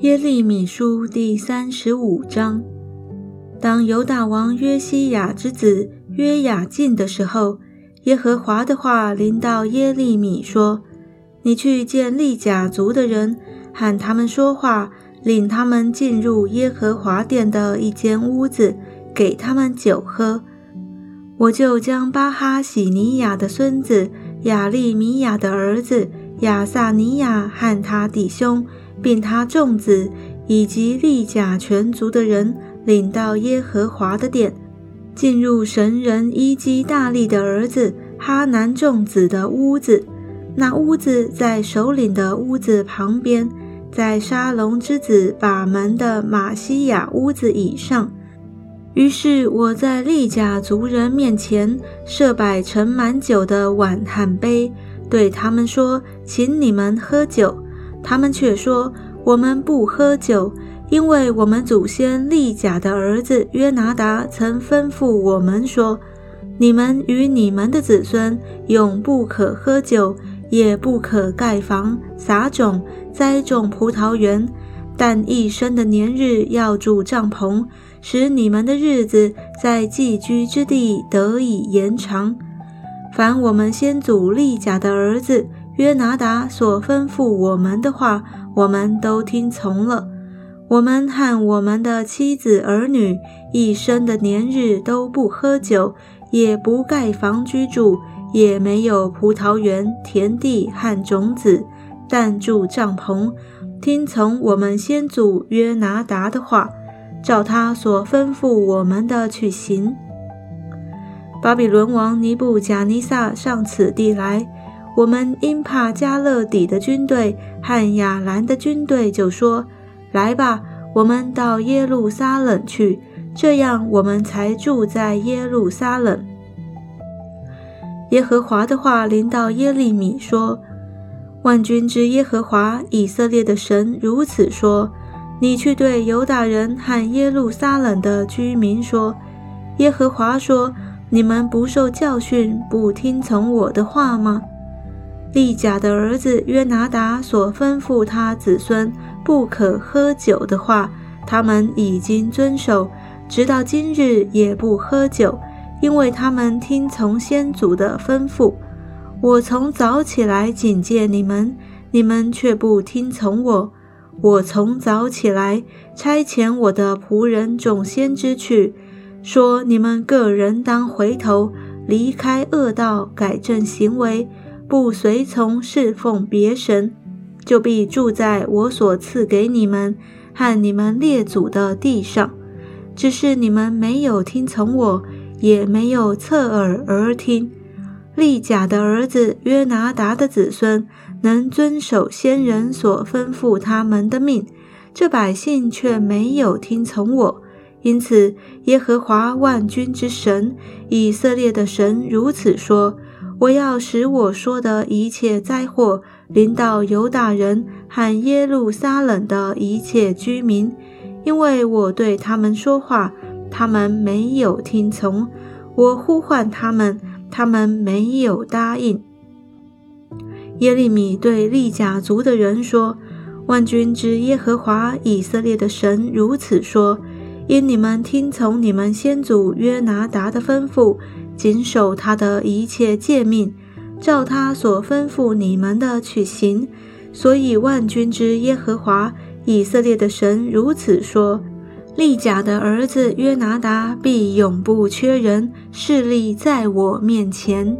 耶利米书第三十五章。当犹大王约西亚之子约雅进的时候，耶和华的话临到耶利米说：“你去见利甲族的人，喊他们说话，领他们进入耶和华殿的一间屋子，给他们酒喝。我就将巴哈喜尼亚的孙子亚利米亚的儿子亚撒尼亚和他弟兄。”并他众子以及利甲全族的人领到耶和华的殿，进入神人伊基大利的儿子哈南众子的屋子。那屋子在首领的屋子旁边，在沙龙之子把门的马西亚屋子以上。于是我在利甲族人面前设摆盛满酒的碗和杯，对他们说：“请你们喝酒。”他们却说：“我们不喝酒，因为我们祖先利甲的儿子约拿达曾吩咐我们说：你们与你们的子孙永不可喝酒，也不可盖房、撒种、栽种葡萄园，但一生的年日要住帐篷，使你们的日子在寄居之地得以延长。凡我们先祖利甲的儿子。”约拿达所吩咐我们的话，我们都听从了。我们和我们的妻子儿女一生的年日都不喝酒，也不盖房居住，也没有葡萄园、田地和种子，但住帐篷，听从我们先祖约拿达的话，照他所吩咐我们的去行。巴比伦王尼布贾尼撒上此地来。我们因怕加勒底的军队和亚兰的军队，就说：“来吧，我们到耶路撒冷去。”这样，我们才住在耶路撒冷。耶和华的话临到耶利米说：“万军之耶和华以色列的神如此说：你去对犹大人和耶路撒冷的居民说：耶和华说：你们不受教训，不听从我的话吗？”利甲的儿子约拿达所吩咐他子孙不可喝酒的话，他们已经遵守，直到今日也不喝酒，因为他们听从先祖的吩咐。我从早起来警戒你们，你们却不听从我。我从早起来差遣我的仆人众先知去，说你们个人当回头，离开恶道，改正行为。不随从侍奉别神，就必住在我所赐给你们和你们列祖的地上。只是你们没有听从我，也没有侧耳而听。利甲的儿子约拿达的子孙能遵守先人所吩咐他们的命，这百姓却没有听从我。因此，耶和华万军之神以色列的神如此说。我要使我说的一切灾祸临到犹大人和耶路撒冷的一切居民，因为我对他们说话，他们没有听从；我呼唤他们，他们没有答应。耶利米对利甲族的人说：“万军之耶和华以色列的神如此说：因你们听从你们先祖约拿达的吩咐。”谨守他的一切诫命，照他所吩咐你们的去行。所以万军之耶和华以色列的神如此说：利甲的儿子约拿达必永不缺人，势力在我面前。